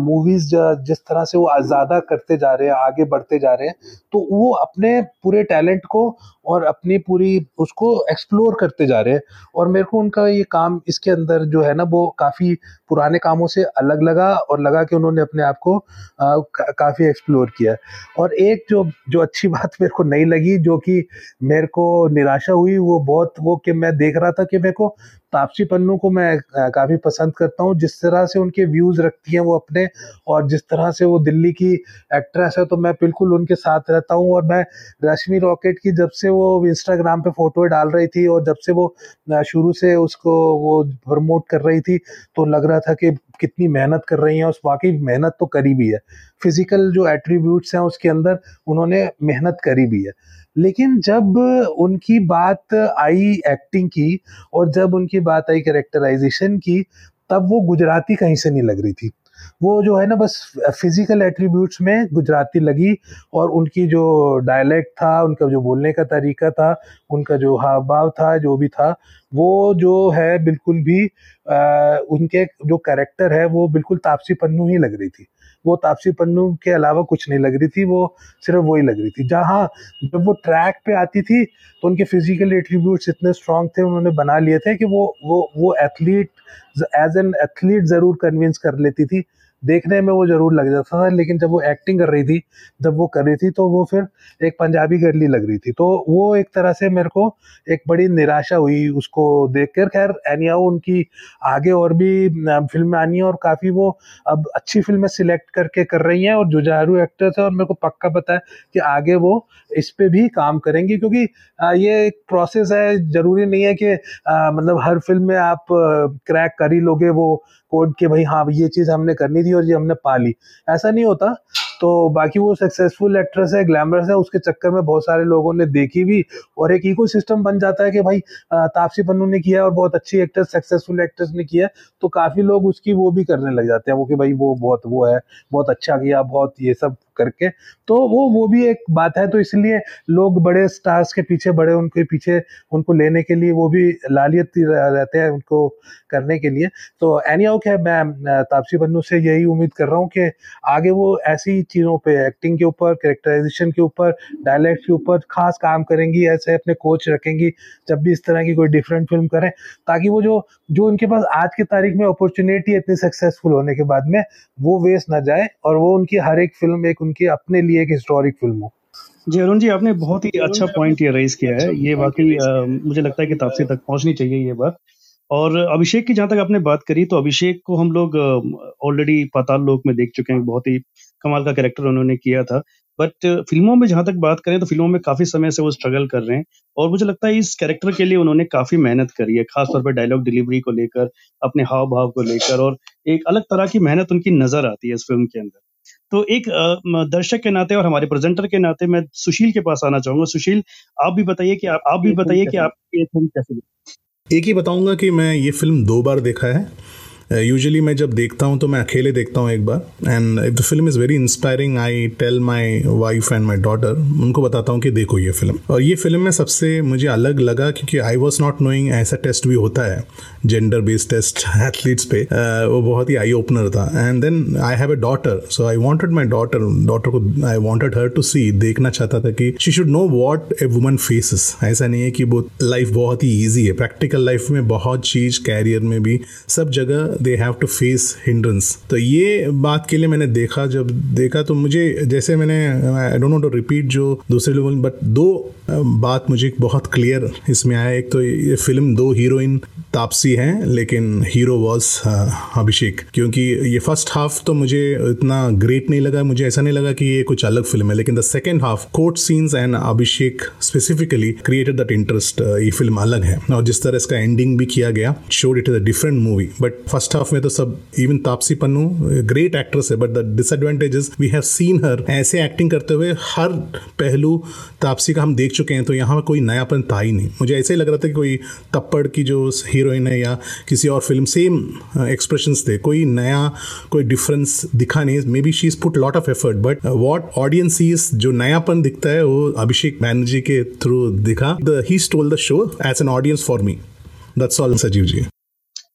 मूवीज़ जिस तरह से वो ज़्यादा करते जा रहे हैं, आगे बढ़ते जा रहे हैं तो वो अपने पूरे टैलेंट को और अपनी पूरी उसको एक्सप्लोर करते जा रहे हैं। और मेरे को उनका ये काम इसके अंदर जो है ना, वो काफ़ी पुराने कामों से अलग लगा और लगा कि उन्होंने अपने आप को काफ़ी एक्सप्लोर किया और एक जो जो अच्छी बात मेरे को नहीं लगी, जो कि मेरे को निराशा हुई, वो बहुत, वो कि मैं देख रहा था कि मेरे को तापसी पन्नू को मैं काफ़ी पसंद करता हूँ। जिस तरह से उनके व्यूज़ रखती हैं वो अपने और जिस तरह से वो दिल्ली की एक्ट्रेस है तो मैं बिल्कुल उनके साथ रहता हूँ और मैं रश्मि रॉकेट की जब से वो इंस्टाग्राम पे फ़ोटो डाल रही थी और जब से वो शुरू से उसको वो प्रमोट कर रही थी तो लग रहा था कि कितनी मेहनत कर रही हैं। उस वाकई मेहनत तो करी भी है। फ़िज़िकल जो एट्रीब्यूट्स हैं उसके अंदर उन्होंने मेहनत करी भी है। लेकिन जब उनकी बात आई एक्टिंग की और जब उनकी बात आई कैरेक्टराइजेशन की तब वो गुजराती कहीं से नहीं लग रही थी। वो जो है ना बस फ़िज़िकल एट्रीब्यूट्स में गुजराती लगी और उनकी जो डायलेक्ट था उनका जो बोलने का तरीका था उनका जो हाव भाव था जो भी था वो जो है बिल्कुल भी आ, उनके जो कैरेक्टर है वो बिल्कुल तापसी पन्नू ही लग रही थी। वो तापसी पन्नू के अलावा कुछ नहीं लग रही थी, वो सिर्फ़ वही लग रही थी। जहाँ जब वो ट्रैक पे आती थी तो उनके फ़िज़िकल एट्रीब्यूट्स इतने स्ट्रांग थे, उन्होंने बना लिए थे कि वो वो वो एथलीट एज एन एथलीट ज़रूर कन्विंस कर लेती थी। देखने में वो ज़रूर लग जाता था, लेकिन जब वो एक्टिंग कर रही थी, जब वो कर रही थी तो वो फिर एक पंजाबी गर्ली लग रही थी। तो वो एक तरह से मेरे को एक बड़ी निराशा हुई उसको देख कर खैर एनियाओ उनकी आगे और भी फ़िल्में आनी है और काफ़ी वो अब अच्छी फ़िल्में सिलेक्ट करके कर रही हैं और जुझारू एक्टर्स है और मेरे को पक्का पता है कि आगे वो इस पर भी काम करेंगी, क्योंकि ये एक प्रोसेस है, ज़रूरी नहीं है कि मतलब हर फ़िल्म में आप क्रैक कर ही लोगे, वो कोड के भाई हाँ ये चीज़ हमने करनी थी और ये हमने पा ली ऐसा नहीं होता। तो बाकी वो सक्सेसफुल एक्ट्रेस है ग्लैमरस है, उसके चक्कर में बहुत सारे लोगों ने देखी भी और एक इको सिस्टम बन जाता है कि भाई तापसी पन्नू ने किया और बहुत अच्छी एक्ट्रेस सक्सेसफुल एक्ट्रेस ने किया तो काफ़ी लोग उसकी वो भी करने लग जाते हैं, वो कि भाई वो बहुत, वो है, बहुत अच्छा किया, बहुत ये सब। करके। तो वो वो भी एक बात है तो इसलिए लोग बड़े स्टार्स के पीछे, बड़े उनके पीछे, उनको लेने के लिए वो भी लालियत रहते हैं उनको करने के लिए। तो एनी आउक है मैं तापसी पन्नू से यही उम्मीद कर रहा हूँ कि आगे वो ऐसी चीज़ों पे एक्टिंग के ऊपर कैरेक्टराइजेशन के ऊपर डायलैक्ट के ऊपर खास काम करेंगी, ऐसे अपने कोच रखेंगी, जब भी इस तरह की कोई डिफरेंट फ़िल्म करें, ताकि वो जो जो उनके पास आज की तारीख में अपॉर्चुनिटी है इतनी सक्सेसफुल होने के बाद में वो वेस्ट ना जाए और वो उनकी हर एक फ़िल्म एक उनकी अपने लिए एक हिस्टोरिक फ़िल्म हो। जी अरुण जी आपने बहुत ही अच्छा पॉइंट ये रेज किया है। ये वाकई मुझे लगता है कि तापसी तक पहुंचनी चाहिए ये बात। और अभिषेक की जहाँ तक आपने बात करी तो अभिषेक को हम लोग ऑलरेडी पाताल लोक में देख चुके हैं। बहुत ही कमाल का कैरेक्टर उन्होंने किया था। बट फ़िल्मों में जहाँ तक बात करें तो फ़िल्मों में काफ़ी समय से वो स्ट्रगल कर रहे हैं और मुझे लगता है इस कैरेक्टर के लिए उन्होंने काफ़ी मेहनत करी है खासतौर पर डायलॉग डिलीवरी को लेकर अपने हाव भाव को लेकर और एक अलग तरह की मेहनत उनकी नज़र आती है इस फ़िल्म के अंदर। तो एक दर्शक के नाते और हमारे प्रेजेंटर के नाते मैं सुशील के पास आना चाहूँगा। सुशील आप भी बताइए कि आप आप भी बताइए कि आप ये फ़िल्म कैसे एक ही बताऊँगा कि मैं ये फ़िल्म दो बार देखा है। यूजुअली मैं जब देखता हूँ तो मैं अकेले देखता हूँ एक बार। And if the film is very inspiring I tell my wife and my daughter उनको बताता हूँ कि देखो ये फ़िल्म और ये फ़िल्म में सबसे मुझे अलग लगा क्योंकि आई वॉज़ नॉट नोइंग ऐसा टेस्ट भी होता है। जेंडर बेस्ड टेस्ट एथलीट्स पे uh, वो बहुत ही आई ओपनर था. And then I have a daughter so I wanted my daughter daughter को आई वॉन्टेड हर टू सी देखना चाहता था कि she should know what a woman faces ऐसा नहीं है कि वो लाइफ बहुत ही ईजी है. प्रैक्टिकल लाइफ में बहुत चीज़ कैरियर में भी सब जगह they have to face hindrance तो ये बात के लिए मैंने देखा जब देखा तो मुझे जैसे मैंने I don't know to repeat जो दूसरे लोगों बट दो बात मुझे बहुत क्लियर इसमें आया. एक तो ये फ़िल्म दो हीरोइन तापसी हैं, लेकिन हीरो वॉज़ अभिषेक, क्योंकि ये फ़र्स्ट हाफ़ तो मुझे इतना ग्रेट नहीं लगा, मुझे ऐसा नहीं लगा कि ये कुछ अलग फ़िल्म है, लेकिन the second half court scenes and Abhishek specifically created that interest ये फ़िल्म अलग है। और जिस तरह इसका एंडिंग भी किया गया showed it is a different movie but first half में तो सब even Taapsee Pannu great actress है but the disadvantages we have seen हर ऐसे एक्टिंग करते हुए हर पहलू तापसी का हम देख चुके हैं तो यहाँ कोई नयापन था ही नहीं। मुझे ऐसे ही लग रहा था कि कोई तप्पड़ की जो हीरोइन है या किसी और फ़िल्म सेम एक्सप्रेशंस थे। कोई नया, कोई डिफरेंस दिखा नहीं। Maybe she is put lot of effort but what audience is जो नयापन दिखता है, वो अभिषेक बैनर्जी के थ्रू दिखा। The he stole the show as an audience for me that's all Sajeev ji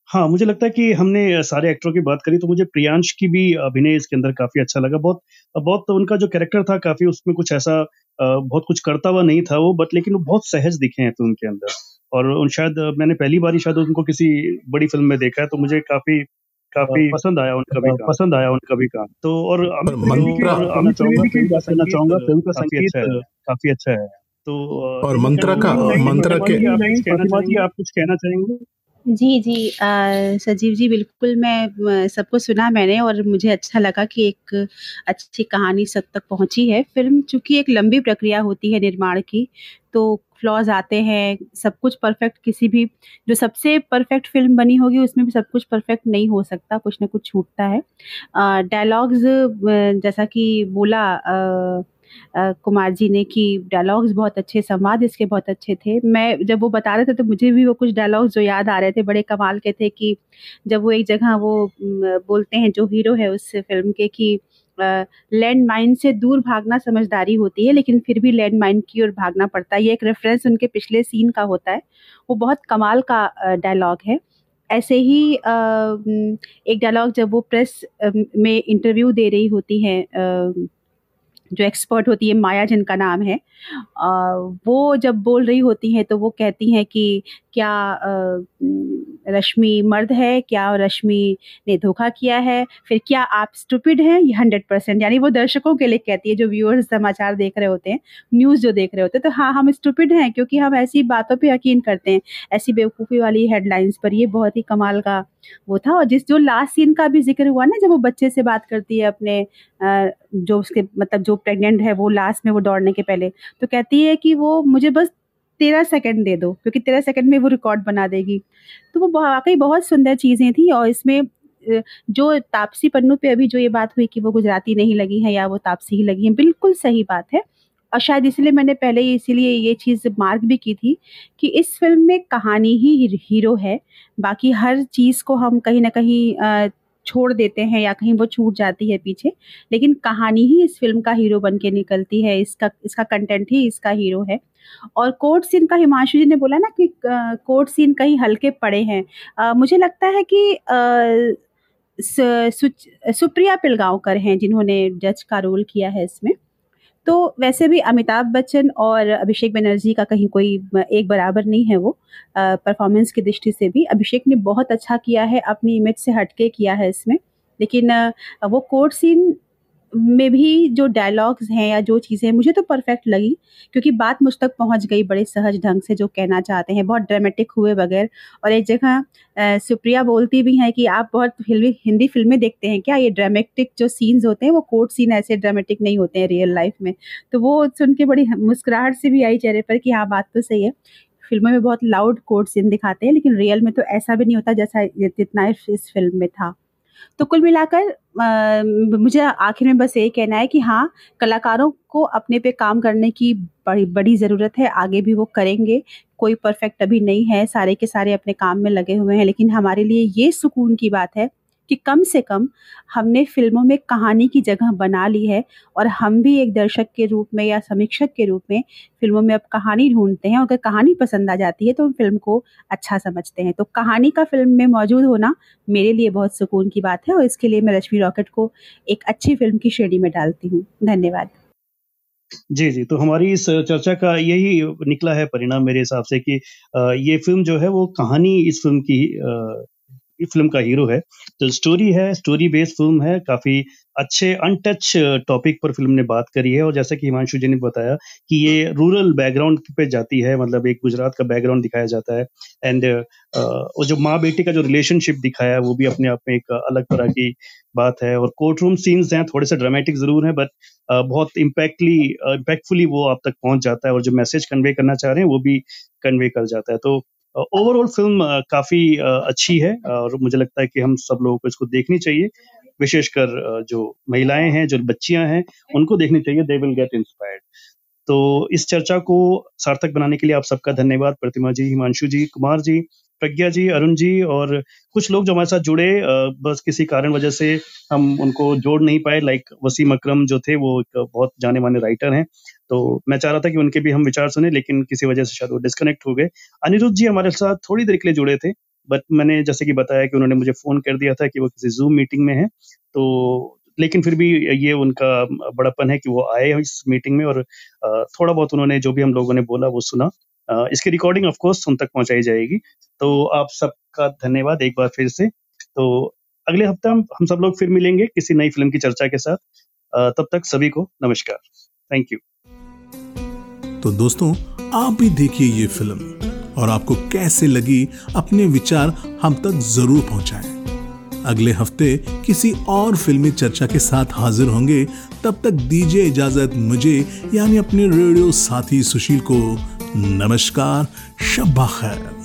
हाँ मुझे लगता है कि हमने सारे एक्टरों की बात करी तो मुझे प्रियांश की भी अभिनय इसके अंदर काफ़ी अच्छा लगा। बहुत बहुत तो उनका जो कैरेक्टर था, काफ़ी उसमें कुछ ऐसा बहुत कुछ करता हुआ नहीं था वो बट लेकिन वो बहुत सहज दिखे हैं फ़िल्म के अंदर। और उन शायद मैंने पहली बार ही शायद उनको किसी बड़ी फ़िल्म में देखा है तो मुझे काफ़ी काफ़ी पसंद आया उनका भी पसंद आया उनका भी काम। तो और कहना चाहूँगा फ़िल्म का संगीत काफ़ी अच्छा है। तो और मंत्रा का मंत्रा के आप कुछ कहना चाहेंगे? जी, जी। सजीव जी बिल्कुल मैं सबको सुना मैंने और मुझे अच्छा लगा कि एक अच्छी कहानी सब तक पहुँची है। फ़िल्म चूँकि एक लंबी प्रक्रिया होती है निर्माण की, तो फ्लॉज़ आते हैं, सब कुछ परफ़ेक्ट किसी भी जो सबसे परफ़ेक्ट फ़िल्म बनी होगी उसमें भी सब कुछ परफ़ेक्ट नहीं हो सकता, कुछ न कुछ छूटता है। डायलॉग्स जैसा कि बोला अ, कुमार जी ने कि डायलॉग्स बहुत अच्छे, संवाद इसके बहुत अच्छे थे। मैं जब वो बता रहे थे तो मुझे भी वो कुछ डायलॉग्स जो याद आ रहे थे, बड़े कमाल के थे कि जब वो एक जगह वो बोलते हैं जो हीरो है उस फ़िल्म के कि लैंड लैंडमाइन से दूर भागना समझदारी होती है, लेकिन फिर भी लैंड माइन की ओर भागना पड़ता है। ये एक रेफ़रेंस उनके पिछले सीन का होता है। वो बहुत कमाल का डायलॉग है। ऐसे ही एक डायलॉग जब वो प्रेस में इंटरव्यू दे रही होती हैं जो एक्सपर्ट होती है, माया जिनका नाम है वो जब बोल रही होती हैं तो वो कहती हैं कि क्या रश्मि मर्द है? क्या रश्मि ने धोखा किया है? फिर क्या आप स्टूपिड हैं? ये 100% यानी वो दर्शकों के लिए कहती है जो व्यूअर्स समाचार देख रहे होते हैं, न्यूज़ जो देख रहे होते हैं। तो हाँ, हम स्टूपिड हैं क्योंकि हम ऐसी बातों पर यकीन करते हैं, ऐसी बेवकूफ़ी वाली हेडलाइंस पर। ये बहुत ही कमाल का वो था और जिस जो लास्ट सीन का भी ज़िक्र हुआ ना जब वो बच्चे से बात करती है अपने जो उसके मतलब जो प्रेग्नेंट है वो लास्ट में वो दौड़ने के पहले, तो कहती है कि वो मुझे बस 13 सेकंड दे दो क्योंकि 13 सेकंड में वो रिकॉर्ड बना देगी। तो वो वाक़ई बहुत सुंदर चीज़ें थी और इसमें जो तापसी पन्नू पे अभी जो ये बात हुई कि वो गुजराती नहीं लगी हैं या वो तापसी ही लगी हैं, बिल्कुल सही बात है। और शायद इसलिए मैंने पहले इसीलिए ये चीज़ मार्क भी की थी कि इस फ़िल्म में कहानी ही हीरो है, बाकी हर चीज़ को हम कहीं ना कहीं छोड़ देते हैं या कहीं वो छूट जाती है पीछे, लेकिन कहानी ही इस फ़िल्म का हीरो बन के निकलती है, इसका इसका कंटेंट ही इसका हीरो है। और कोर्ट सीन का हिमांशु जी ने बोला ना कि कोर्ट सीन कहीं हल्के पड़े हैं। आ, मुझे लगता है कि आ, सु, सुप्रिया पिलगांवकर हैं जिन्होंने जज का रोल किया है इसमें। तो वैसे भी अमिताभ बच्चन और अभिषेक बनर्जी का कहीं कोई एक बराबर नहीं है वो परफ़ॉर्मेंस की दृष्टि से भी। अभिषेक ने बहुत अच्छा किया है, अपनी इमेज से हटके किया है इसमें। लेकिन वो कोर्ट सीन में भी जो डायलॉग्स हैं या जो चीज़ें मुझे तो परफ़ेक्ट लगी क्योंकि बात मुझ तक पहुँच गई बड़े सहज ढंग से जो कहना चाहते हैं, बहुत ड्रामेटिक हुए बगैर और एक जगह सुप्रिया बोलती भी हैं कि आप बहुत फ़िल्मी हिंदी फ़िल्में देखते हैं क्या? ये ड्रामेटिक जो सीन्स होते हैं वो कोर्ट सीन ऐसे ड्रामेटिक नहीं होते हैं रियल लाइफ़ में। तो वो सुन के बड़ी मुस्कुराहट से भी आई चेहरे पर कि हाँ, बात तो सही है। फ़िल्मों में बहुत लाउड कोर्ट सीन दिखाते हैं लेकिन रियल में तो ऐसा भी नहीं होता जैसा जितना इस फ़िल्म में था। तो कुल मिलाकर मुझे आखिर में बस यही कहना है कि हाँ, कलाकारों को अपने पे काम करने की बड़ी बड़ी ज़रूरत है, आगे भी वो करेंगे। कोई परफ़ेक्ट अभी नहीं है, सारे के सारे अपने काम में लगे हुए हैं, लेकिन हमारे लिए ये सुकून की बात है कि कम से कम हमने फ़िल्मों में कहानी की जगह बना ली है और हम भी एक दर्शक के रूप में या समीक्षक के रूप में फ़िल्मों में अब कहानी ढूँढते हैं। अगर कहानी पसंद आ जाती है तो हम फ़िल्म को अच्छा समझते हैं। तो कहानी का फ़िल्म में मौजूद होना मेरे लिए बहुत सुकून की बात है और इसके लिए मैं रश्मि रॉकेट को एक अच्छी फ़िल्म की श्रेणी में डालती हूँ। धन्यवाद। जी, जी। तो हमारी इस चर्चा का यही निकला है परिणाम मेरे हिसाब से कि ये फ़िल्म जो है वो कहानी इस फ़िल्म की ये फ़िल्म का हीरो है। तो स्टोरी है, स्टोरी बेस्ड फ़िल्म है, काफ़ी अच्छे अनटच टॉपिक पर फ़िल्म ने बात करी है और जैसा कि हिमांशु जी ने बताया कि ये रूरल बैकग्राउंड पे जाती है मतलब एक गुजरात का बैकग्राउंड दिखाया जाता है एंड वो जो माँ-बेटी का जो रिलेशनशिप दिखाया है वो भी अपने आप में एक अलग तरह की बात है और कोर्ट रूम सीन्स हैं, थोड़े से ड्रामेटिक ज़रूर हैं बट बहुत इम्पैक्टली इम्पैक्टफुली वो आप तक पहुँच जाता है और जो मैसेज कन्वे करना चाह रहे हैं वो भी कन्वे कर जाता है। तो ओवरऑल फ़िल्म अ, काफ़ी अ, अच्छी है और मुझे लगता है कि हम सब लोगों को इसको देखनी चाहिए। विशेषकर अ, जो महिलाएँ हैं, जो बच्चियाँ हैं, उनको देखनी चाहिए, दे विल गेट इंस्पायर्ड। तो इस चर्चा को सार्थक बनाने के लिए आप सबका धन्यवाद प्रतिमा जी, हिमांशु जी, कुमार जी, प्रज्ञा जी, अरुण जी और कुछ लोग जो हमारे साथ जुड़े बस किसी कारण वजह से हम उनको जोड़ नहीं पाए लाइक वसीम अकरम जो थे वो एक बहुत जाने-माने राइटर हैं। तो मैं चाह रहा था कि उनके भी हम विचार सुने लेकिन किसी वजह से शायद वो डिस्कनेक्ट हो गए। अनिरुद्ध जी हमारे साथ थोड़ी देर के लिए जुड़े थे बट मैंने जैसे कि बताया कि उन्होंने मुझे फ़ोन कर दिया था कि वो किसी ज़ूम मीटिंग में है तो लेकिन फिर भी ये उनका बड़प्पन है कि वो आए इस मीटिंग में और थोड़ा बहुत उन्होंने जो भी हम लोगों ने बोला वो सुना। इसकी रिकॉर्डिंग ऑफ़ कोर्स उन तक पहुंचाई जाएगी। तो आप सबका धन्यवाद एक बार फिर से। तो अगले हफ़्ते हम हम सब लोग फिर मिलेंगे किसी नई फ़िल्म की चर्चा के साथ। तब तक सभी को नमस्कार। Thank you. तो दोस्तों, आप भी देखिए ये फ़िल्म और आपको कैसे लगी अपने विचार हम तक ज़रूर पहुंचाएँ अगले हफ़्ते किसी और फिल्मी चर्चा के साथ हाजिर होंगे तब तक दीजिए इजाज़त मुझे, यानी अपने रेडियो साथी सुशील को नमस्कार शब्बा खैर